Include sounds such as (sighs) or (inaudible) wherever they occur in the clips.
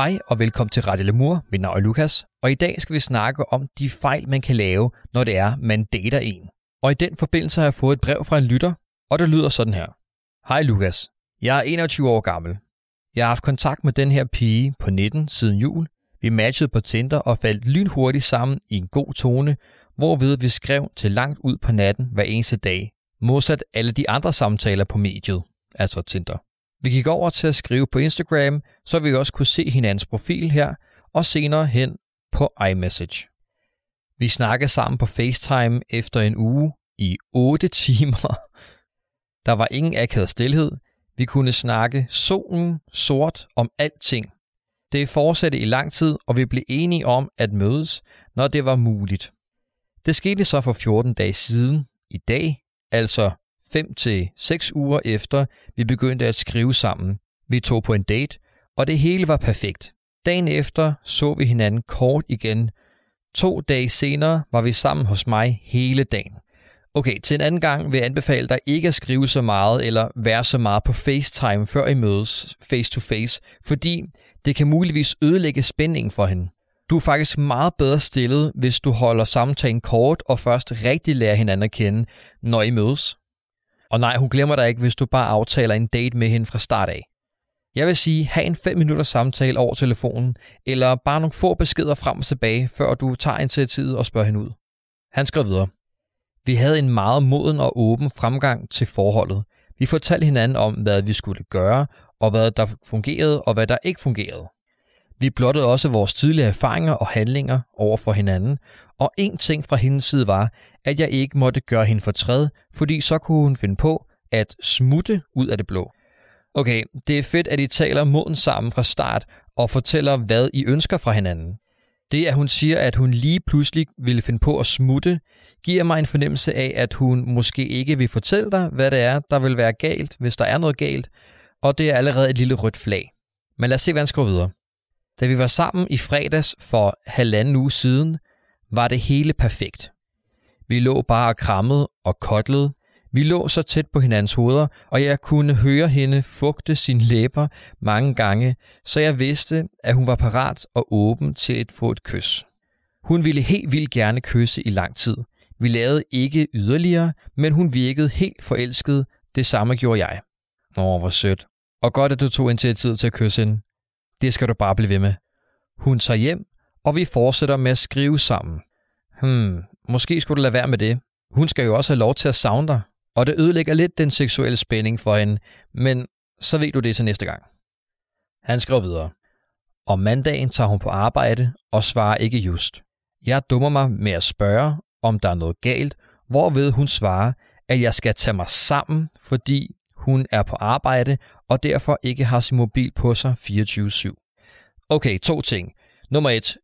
Hej og velkommen til Radio Lemur. Mit navn er Lukas, og i dag skal vi snakke om de fejl, man kan lave, når det er, man dater en. Og i den forbindelse har jeg fået et brev fra en lytter, og det lyder sådan her. Hej Lukas, jeg er 21 år gammel. Jeg har haft kontakt med den her pige på 19 siden jul. Vi matchede på Tinder og faldt lynhurtigt sammen i en god tone, hvorved vi skrev til langt ud på natten hver eneste dag, modsat alle de andre samtaler på mediet, altså Tinder. Vi gik over til at skrive på Instagram, så vi også kunne se hinandens profil her, og senere hen på iMessage. Vi snakkede sammen på FaceTime efter en uge i 8 (laughs) timer. Der var ingen akavet stillhed. Vi kunne snakke solen sort om alting. Det fortsatte i lang tid, og vi blev enige om at mødes, når det var muligt. Det skete så for 14 dage siden, i dag, altså 5 til 6 uger efter, vi begyndte at skrive sammen. Vi tog på en date, og det hele var perfekt. Dagen efter så vi hinanden kort igen. To dage senere var vi sammen hos mig hele dagen. Okay, til en anden gang vil jeg anbefale dig ikke at skrive så meget eller være så meget på FaceTime, før I mødes face to face, fordi det kan muligvis ødelægge spændingen for hende. Du er faktisk meget bedre stillet, hvis du holder samtalen kort og først rigtig lærer hinanden at kende, når I mødes. Og nej, hun glemmer dig ikke, hvis du bare aftaler en date med hende fra start af. Jeg vil sige, have en 5 minutters samtale over telefonen, eller bare nogle få beskeder frem og tilbage, før du tager initiativet og spørger hende ud. Han skrev videre. Vi havde en meget moden og åben fremgang til forholdet. Vi fortalte hinanden om, hvad vi skulle gøre, og hvad der fungerede og hvad der ikke fungerede. Vi blottede også vores tidligere erfaringer og handlinger over for hinanden, og en ting fra hendes side var, at jeg ikke måtte gøre hende fortræd, fordi så kunne hun finde på at smutte ud af det blå. Okay, det er fedt, at I taler moden sammen fra start og fortæller, hvad I ønsker fra hinanden. Det, at hun siger, at hun lige pludselig ville finde på at smutte, giver mig en fornemmelse af, at hun måske ikke vil fortælle dig, hvad det er, der vil være galt, hvis der er noget galt, og det er allerede et lille rødt flag. Men lad os se, hvad han skriver videre. Da vi var sammen i fredags for halvanden uge siden, var det hele perfekt. Vi lå bare og krammede og kotlede. Vi lå så tæt på hinandens hoveder, og jeg kunne høre hende fugte sine læber mange gange, så jeg vidste, at hun var parat og åben til at få et kys. Hun ville helt vildt gerne kysse i lang tid. Vi lavede ikke yderligere, men hun virkede helt forelsket. Det samme gjorde jeg. Åh, hvor sødt. Og godt, at du tog initiativ til at kysse hende. Det skal du bare blive ved med. Hun tager hjem, og vi fortsætter med at skrive sammen. Hmm, måske skulle du lade være med det. Hun skal jo også have lov til at savne dig, og det ødelægger lidt den seksuelle spænding for hende, men så ved du det til næste gang. Han skrev videre. Om mandagen tager hun på arbejde og svarer ikke just. Jeg dummer mig med at spørge, om der er noget galt, hvorved hun svarer, at jeg skal tage mig sammen, fordi hun er på arbejde og derfor ikke har sin mobil på sig 24-7. Okay, to ting. Nummer et.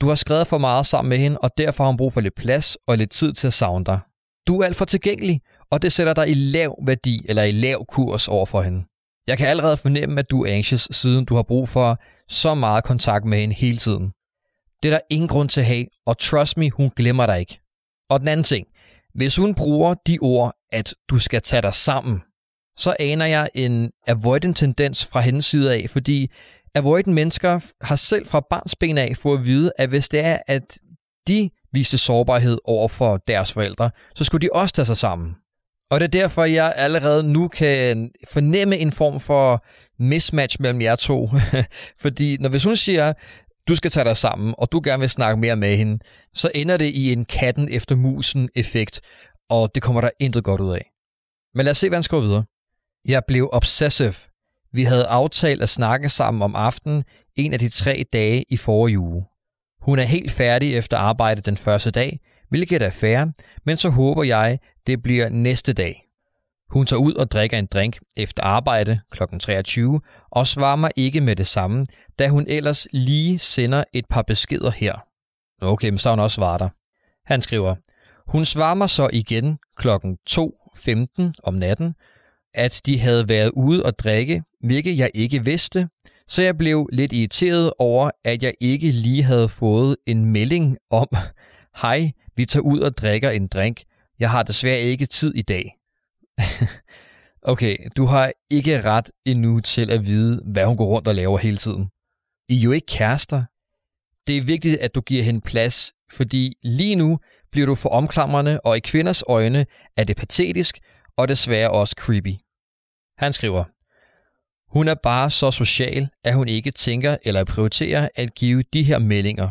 Du har skrevet for meget sammen med hende, og derfor har hun brug for lidt plads og lidt tid til at savne dig. Du er alt for tilgængelig, og det sætter dig i lav værdi eller i lav kurs over for hende. Jeg kan allerede fornemme, at du er anxious, siden du har brug for så meget kontakt med hende hele tiden. Det er der ingen grund til at have, og trust me, hun glemmer dig ikke. Og den anden ting. Hvis hun bruger de ord, at du skal tage dig sammen, så aner jeg en avoidant tendens fra hendes side af, fordi avoidant mennesker har selv fra barns ben af fået at vide, at hvis det er, at de viste sårbarhed over for deres forældre, så skulle de også tage sig sammen. Og det er derfor, jeg allerede nu kan fornemme en form for mismatch mellem jer to. (laughs) Fordi når hvis hun siger, du skal tage dig sammen, og du gerne vil snakke mere med hende, så ender det i en katten efter musen effekt, og det kommer der intet godt ud af. Men lad os se, hvad han skriver videre. Jeg blev obsessive. Vi havde aftalt at snakke sammen om aftenen en af de tre dage i forrige uge. Hun er helt færdig efter arbejde den første dag, hvilket er fair, men så håber jeg, det bliver næste dag. Hun tager ud og drikker en drink efter arbejde kl. 23 og svarer mig ikke med det samme, da hun ellers lige sender et par beskeder her. Okay, men så hun også svaret der. Han skriver, hun svarer mig så igen kl. 2.15 om natten, at de havde været ude og drikke, hvilket jeg ikke vidste, så jeg blev lidt irriteret over, at jeg ikke lige havde fået en melding om, (laughs) hej, vi tager ud og drikker en drink. Jeg har desværre ikke tid i dag. (laughs) okay, du har ikke ret endnu til at vide, hvad hun går rundt og laver hele tiden. I er jo ikke kærester. Det er vigtigt, at du giver hende plads, fordi lige nu bliver du for omklamrende, og i kvinders øjne er det patetisk og desværre også creepy. Han skriver, hun er bare så social, at hun ikke tænker eller prioriterer at give de her meldinger.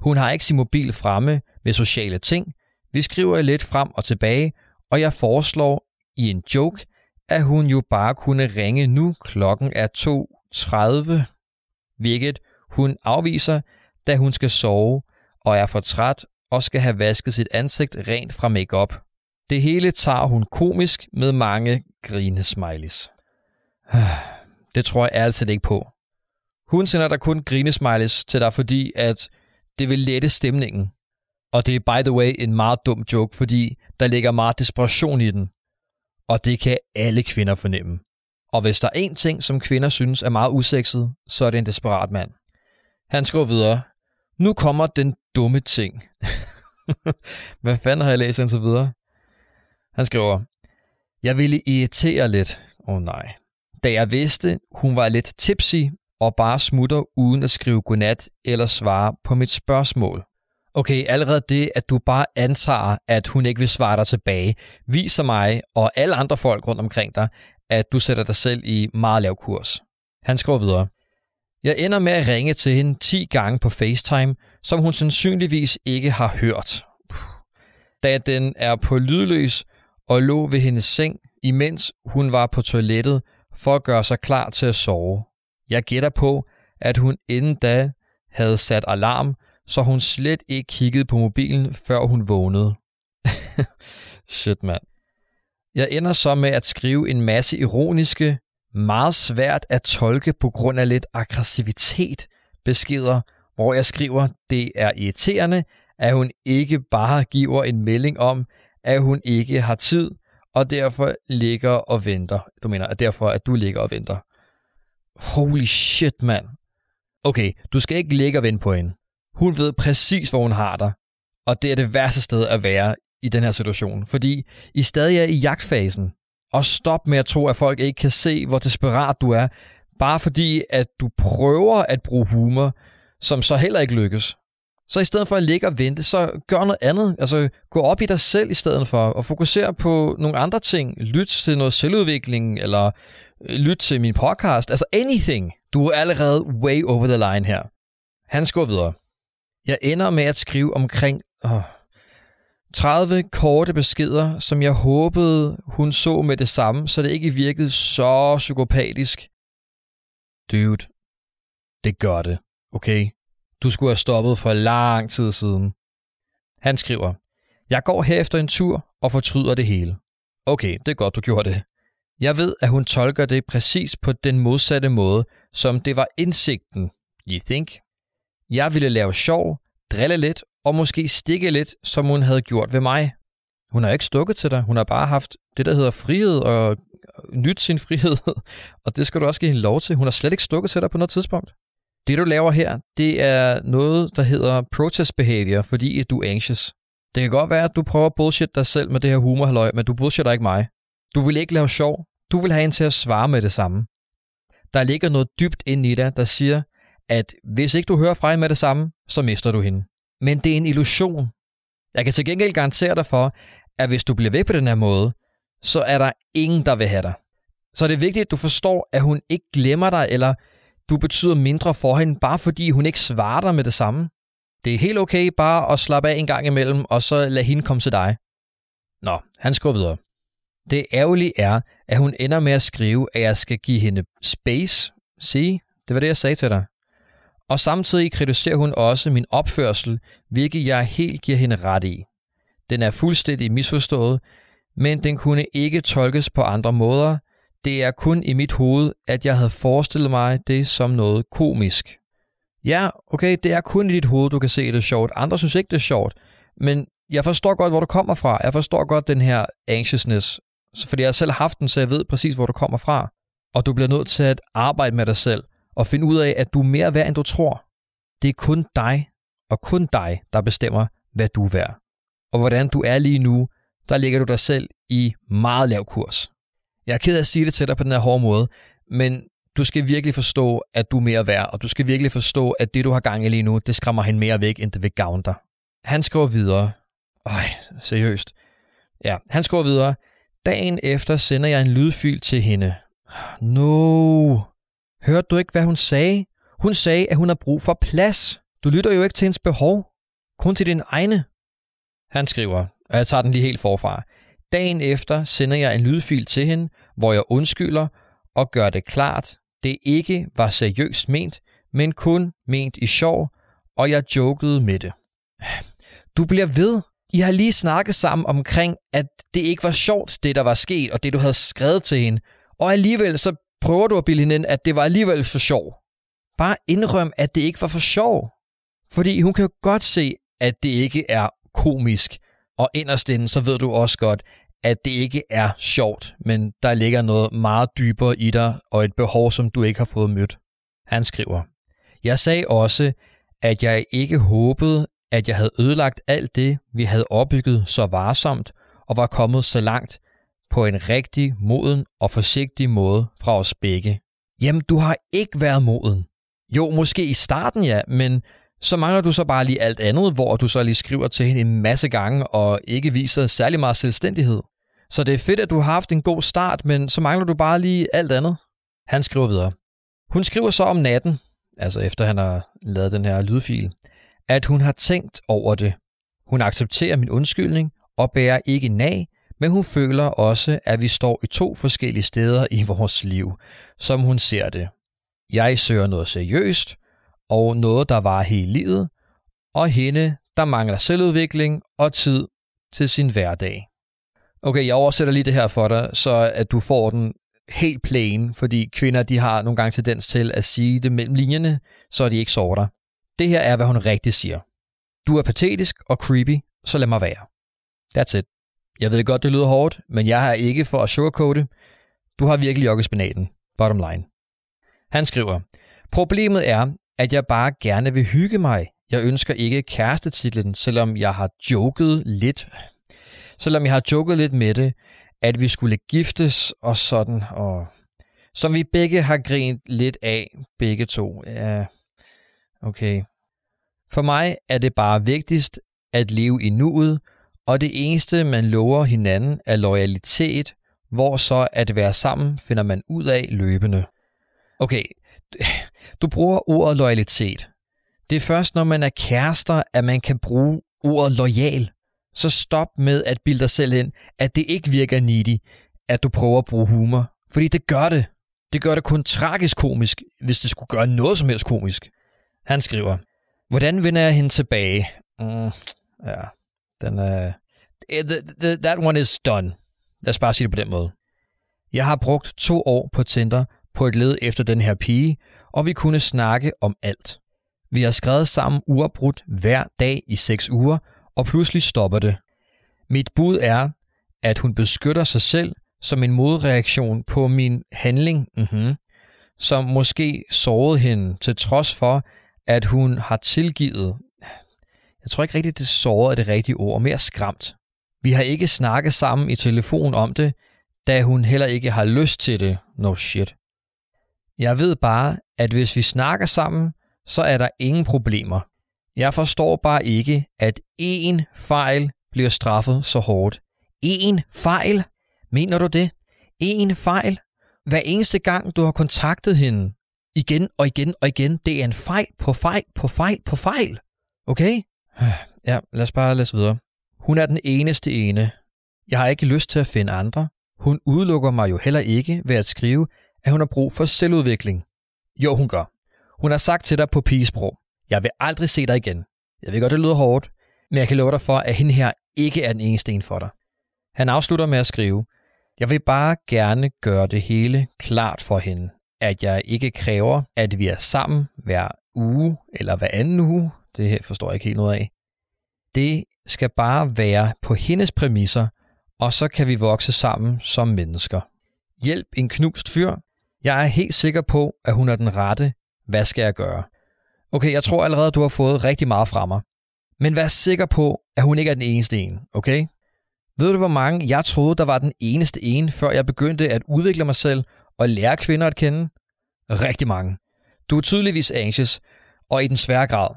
Hun har ikke sin mobil fremme med sociale ting. Vi skriver lidt frem og tilbage, og jeg foreslår i en joke, at hun jo bare kunne ringe nu klokken er 2.30, hvilket hun afviser, da hun skal sove og er for træt og skal have vasket sit ansigt rent fra makeup. Det hele tager hun komisk med mange grinesmileys. (sighs) Det tror jeg altid ikke på. Hun sender der kun grinesmileys til dig, fordi at det vil lette stemningen. Og det er by the way en meget dum joke, fordi der ligger meget desperation i den. Og det kan alle kvinder fornemme. Og hvis der er én ting, som kvinder synes er meget usekset, så er det en desperat mand. Han skriver videre, nu kommer den dumme ting. (laughs) Hvad fanden har jeg læst indtil videre? Han skriver, jeg ville irritere lidt. Åh oh, nej. Da jeg vidste, hun var lidt tipsy og bare smutter uden at skrive godnat eller svare på mit spørgsmål. Okay, allerede det, at du bare antager, at hun ikke vil svare dig tilbage, viser mig og alle andre folk rundt omkring dig, at du sætter dig selv i meget lav kurs. Han skriver videre. Jeg ender med at ringe til hende 10 gange på FaceTime, som hun sandsynligvis ikke har hørt. Da den er på lydløs og lå ved hendes seng, imens hun var på toilettet for at gøre sig klar til at sove. Jeg gætter på, at hun inden da havde sat alarm, så hun slet ikke kiggede på mobilen, før hun vågnede. (laughs) Shit, mand. Jeg ender så med at skrive en masse ironiske, meget svært at tolke på grund af lidt aggressivitet beskeder, hvor jeg skriver, det er irriterende, at hun ikke bare giver en melding om, at hun ikke har tid, og derfor ligger og venter. Du mener, at derfor, at du ligger og venter. Holy shit, mand. Okay, du skal ikke ligge og vente på hende. Hun ved præcis, hvor hun har dig. Og det er det værste sted at være i den her situation, fordi I stadig er i jagtfasen. Og stop med at tro, at folk ikke kan se, hvor desperat du er, bare fordi, at du prøver at bruge humor, som så heller ikke lykkes. Så i stedet for at ligge og vente, så gør noget andet. Altså gå op i dig selv i stedet for, og fokusere på nogle andre ting. Lyt til noget selvudvikling, eller øh, lyt til min podcast. Altså anything. Du er allerede way over the line her. Han går videre. Jeg ender med at skrive omkring åh, 30 korte beskeder, som jeg håbede, hun så med det samme, så det ikke virkede så psykopatisk. Dude, det gør det, okay? Du skulle have stoppet for lang tid siden. Han skriver, Jeg går herefter en tur og fortryder det hele. Okay, det er godt, du gjorde det. Jeg ved, at hun tolker det præcis på den modsatte måde, som det var indsigten. You think? Jeg ville lave sjov, drille lidt og måske stikke lidt, som hun havde gjort ved mig. Hun har ikke stukket til dig. Hun har bare haft det, der hedder frihed og nyt sin frihed. (laughs) og det skal du også give hende lov til. Hun har slet ikke stukket til dig på noget tidspunkt. Det, du laver her, det er noget, der hedder protest behavior, fordi du er anxious. Det kan godt være, at du prøver at bullshit dig selv med det her humorhalløj, men du bullshitter ikke mig. Du vil ikke lave sjov. Du vil have en til at svare med det samme. Der ligger noget dybt ind i dig, der siger, at hvis ikke du hører fra hende med det samme, så mister du hende. Men det er en illusion. Jeg kan til gengæld garantere dig for, at hvis du bliver ved på den her måde, så er der ingen, der vil have dig. Så det er vigtigt, at du forstår, at hun ikke glemmer dig, eller du betyder mindre for hende, bare fordi hun ikke svarer dig med det samme. Det er helt okay bare at slappe af en gang imellem, og så lade hende komme til dig. Nå, han skriver videre. Det ærgerlige er, at hun ender med at skrive, at jeg skal give hende space. Se, det var det, jeg sagde til dig. Og samtidig kritiserer hun også min opførsel, hvilket jeg helt giver hende ret i. Den er fuldstændig misforstået, men den kunne ikke tolkes på andre måder. Det er kun i mit hoved, at jeg havde forestillet mig det som noget komisk. Ja, okay, det er kun i dit hoved, du kan se det sjovt. Andre synes ikke, det er sjovt. Men jeg forstår godt, hvor du kommer fra. Jeg forstår godt den her anxiousness. Fordi jeg har selv haft den, så jeg ved præcis, hvor du kommer fra. Og du bliver nødt til at arbejde med dig selv og finde ud af, at du er mere værd, end du tror. Det er kun dig, og kun dig, der bestemmer, hvad du er værd. Og hvordan du er lige nu, der ligger du dig selv i meget lav kurs. Jeg er ked af at sige det til dig på den her hårde måde, men du skal virkelig forstå, at du er mere værd, og du skal virkelig forstå, at det, du har gang i lige nu, det skræmmer hende mere væk, end det vil gavne dig. Han skriver videre. Øj, seriøst. Ja, han skriver videre. Dagen efter sender jeg en lydfil til hende. No. Hørte du ikke, hvad hun sagde? Hun sagde, at hun har brug for plads. Du lytter jo ikke til hendes behov. Kun til din egne. Han skriver, og jeg tager den lige helt forfra. Dagen efter sender jeg en lydfil til hende, hvor jeg undskylder og gør det klart, det ikke var seriøst ment, men kun ment i sjov, og jeg jokede med det. Du bliver ved. I har lige snakket sammen omkring, at det ikke var sjovt, det der var sket, og det du havde skrevet til hende. Og alligevel så prøver du at bilde hende ind, at det var alligevel for sjov. Bare indrøm, at det ikke var for sjov. Fordi hun kan jo godt se, at det ikke er komisk. Og inderst inden, så ved du også godt, at det ikke er sjovt, men der ligger noget meget dybere i dig, og et behov, som du ikke har fået mødt. Han skriver, Jeg sagde også, at jeg ikke håbede, at jeg havde ødelagt alt det, vi havde opbygget så varsomt, og var kommet så langt på en rigtig, moden og forsigtig måde fra os begge. Jamen, du har ikke været moden. Jo, måske i starten ja, men så mangler du så bare lige alt andet, hvor du så lige skriver til hende en masse gange og ikke viser særlig meget selvstændighed. Så det er fedt, at du har haft en god start, men så mangler du bare lige alt andet. Han skriver videre. Hun skriver så om natten, altså efter han har lavet den her lydfil, at hun har tænkt over det. Hun accepterer min undskyldning og bærer ikke nag, men hun føler også, at vi står i to forskellige steder i vores liv, som hun ser det. Jeg søger noget seriøst, og noget, der var hele livet, og hende, der mangler selvudvikling og tid til sin hverdag. Okay, jeg oversætter lige det her for dig, så at du får den helt plain, fordi kvinder de har nogle gange tendens til at sige det mellem linjerne, så de ikke sover dig. Det her er, hvad hun rigtig siger. Du er patetisk og creepy, så lad mig være. That's it. Jeg ved godt, det lyder hårdt, men jeg har ikke for at sugarcoate. Du har virkelig jokket spinaten. Bottom line. Han skriver, Problemet er, at jeg bare gerne vil hygge mig. Jeg ønsker ikke kærestetitlen, selvom jeg har joket lidt. Selvom jeg har joket lidt med det, at vi skulle giftes og sådan, og som vi begge har grint lidt af, begge to. Ja, okay. For mig er det bare vigtigst at leve i nuet, og det eneste, man lover hinanden, er loyalitet, hvor så at være sammen finder man ud af løbende. Okay, du bruger ordet loyalitet. Det er først, når man er kærester, at man kan bruge ordet lojal. Så stop med at bilde dig selv ind, at det ikke virker needy, at du prøver at bruge humor. Fordi det gør det. Det gør det kun tragisk komisk, hvis det skulle gøre noget som helst komisk. Han skriver, Hvordan vinder jeg hende tilbage? Mm, ja, den øh, er... Uh, that one is done. Lad os bare sige det på den måde. Jeg har brugt to år på Tinder på et led efter den her pige, og vi kunne snakke om alt. Vi har skrevet sammen uafbrudt hver dag i seks uger, og pludselig stopper det. Mit bud er, at hun beskytter sig selv som en modreaktion på min handling, mm-hmm, som måske sårede hende til trods for, at hun har tilgivet. Jeg tror ikke rigtigt, det såret er det rigtige ord, mere skræmt. Vi har ikke snakket sammen i telefon om det, da hun heller ikke har lyst til det. No shit. Jeg ved bare, at hvis vi snakker sammen, så er der ingen problemer. Jeg forstår bare ikke, at én fejl bliver straffet så hårdt. En fejl? Mener du det? En fejl? Hver eneste gang, du har kontaktet hende, igen og igen og igen, det er en fejl på fejl på fejl på fejl. Okay? Ja, lad os bare lade videre. Hun er den eneste ene. Jeg har ikke lyst til at finde andre. Hun udelukker mig jo heller ikke ved at skrive, at hun har brug for selvudvikling. Jo, hun gør. Hun har sagt til dig på pigesprog, jeg vil aldrig se dig igen. Jeg ved godt, det lyder hårdt, men jeg kan love dig for, at hende her ikke er den eneste en for dig. Han afslutter med at skrive, jeg vil bare gerne gøre det hele klart for hende, at jeg ikke kræver, at vi er sammen hver uge eller hver anden uge. Det her forstår jeg ikke helt noget af. Det skal bare være på hendes præmisser, og så kan vi vokse sammen som mennesker. Hjælp en knust fyr. Jeg er helt sikker på, at hun er den rette. Hvad skal jeg gøre? Okay, jeg tror allerede, du har fået rigtig meget fra mig. Men vær sikker på, at hun ikke er den eneste en, okay? Ved du, hvor mange jeg troede, der var den eneste en, før jeg begyndte at udvikle mig selv og lære kvinder at kende? Rigtig mange. Du er tydeligvis anxious, og i den svære grad.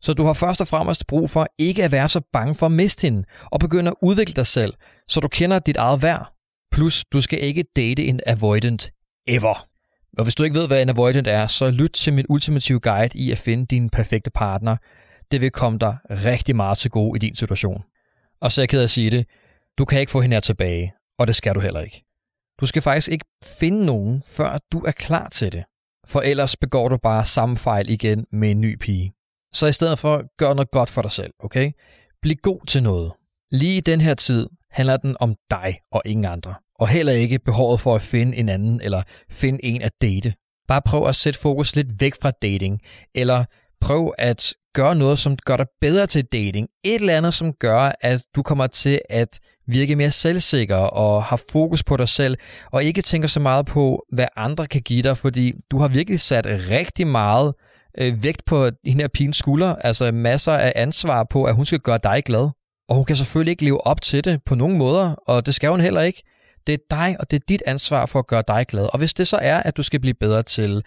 Så du har først og fremmest brug for ikke at være så bange for at miste hende, og begynde at udvikle dig selv, så du kender dit eget værd. Plus, du skal ikke date en avoidant ever. Og hvis du ikke ved, hvad en avoidant er, så lyt til min ultimative guide i at finde din perfekte partner. Det vil komme dig rigtig meget til gode i din situation. Og så er jeg ked at sige det, du kan ikke få hende her tilbage, og det skal du heller ikke. Du skal faktisk ikke finde nogen, før du er klar til det. For ellers begår du bare samme fejl igen med en ny pige. Så i stedet for, gør noget godt for dig selv, okay? Bliv god til noget. Lige i den her tid handler den om dig og ingen andre. Og heller ikke behovet for at finde en anden eller finde en at date. Bare prøv at sætte fokus lidt væk fra dating, eller prøv at gøre noget, som gør dig bedre til dating. Et eller andet, som gør, at du kommer til at virke mere selvsikker og har fokus på dig selv, og ikke tænker så meget på, hvad andre kan give dig, fordi du har virkelig sat rigtig meget øh, vægt på hende her pigens skulder, altså masser af ansvar på, at hun skal gøre dig glad. Og hun kan selvfølgelig ikke leve op til det på nogen måder, og det skal hun heller ikke. Det er dig, og det er dit ansvar for at gøre dig glad. Og hvis det så er, at du skal blive bedre til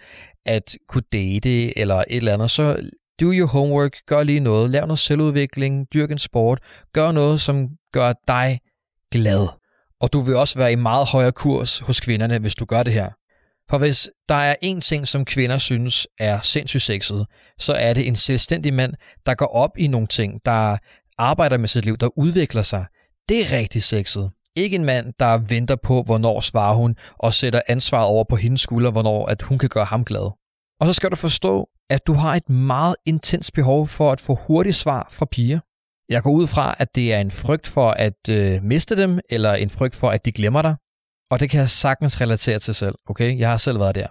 at kunne date eller et eller andet, så do your homework, gør lige noget, lav noget selvudvikling, dyrk en sport, gør noget, som gør dig glad. Og du vil også være i meget højere kurs hos kvinderne, hvis du gør det her. For hvis der er én ting, som kvinder synes er sindssygt sexet, så er det en selvstændig mand, der går op i nogle ting, der arbejder med sit liv, der udvikler sig. Det er rigtig sexet. Ikke en mand, der venter på, hvornår svarer hun, og sætter ansvaret over på hendes skulder, hvornår at hun kan gøre ham glad. Og så skal du forstå, at du har et meget intens behov for at få hurtigt svar fra piger. Jeg går ud fra, at det er en frygt for at øh, miste dem, eller en frygt for, at de glemmer dig. Og det kan jeg sagtens relatere til selv, okay? Jeg har selv været der.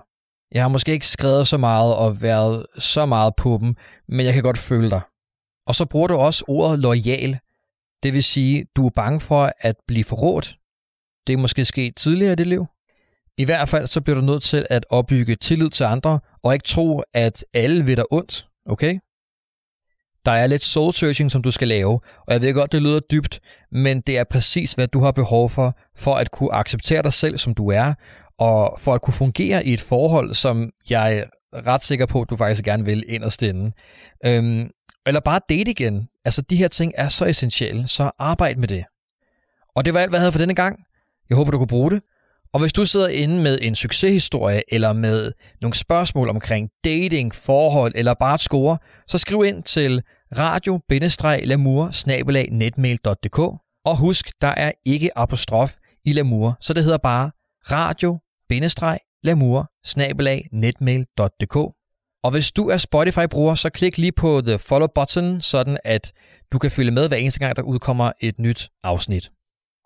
Jeg har måske ikke skrevet så meget og været så meget på dem, men jeg kan godt føle dig. Og så bruger du også ordet lojal. Det vil sige, du er bange for at blive forrådt. Det er måske sket tidligere i dit liv. I hvert fald så bliver du nødt til at opbygge tillid til andre, og ikke tro, at alle vil dig ondt, okay? Der er lidt soul searching, som du skal lave, og jeg ved godt, det lyder dybt, men det er præcis, hvad du har behov for, for at kunne acceptere dig selv, som du er, og for at kunne fungere i et forhold, som jeg er ret sikker på, at du faktisk gerne vil ind og stænde. Øhm, eller bare date igen. Altså, de her ting er så essentielle, så arbejd med det. Og det var alt, hvad jeg havde for denne gang. Jeg håber, du kunne bruge det. Og hvis du sidder inde med en succeshistorie, eller med nogle spørgsmål omkring dating, forhold, eller bare score, så skriv ind til radio-lamour Og husk, der er ikke apostrof i Lamour, så det hedder bare radio-lamour og hvis du er Spotify-bruger, så klik lige på the follow button, sådan at du kan følge med hver eneste gang, der udkommer et nyt afsnit.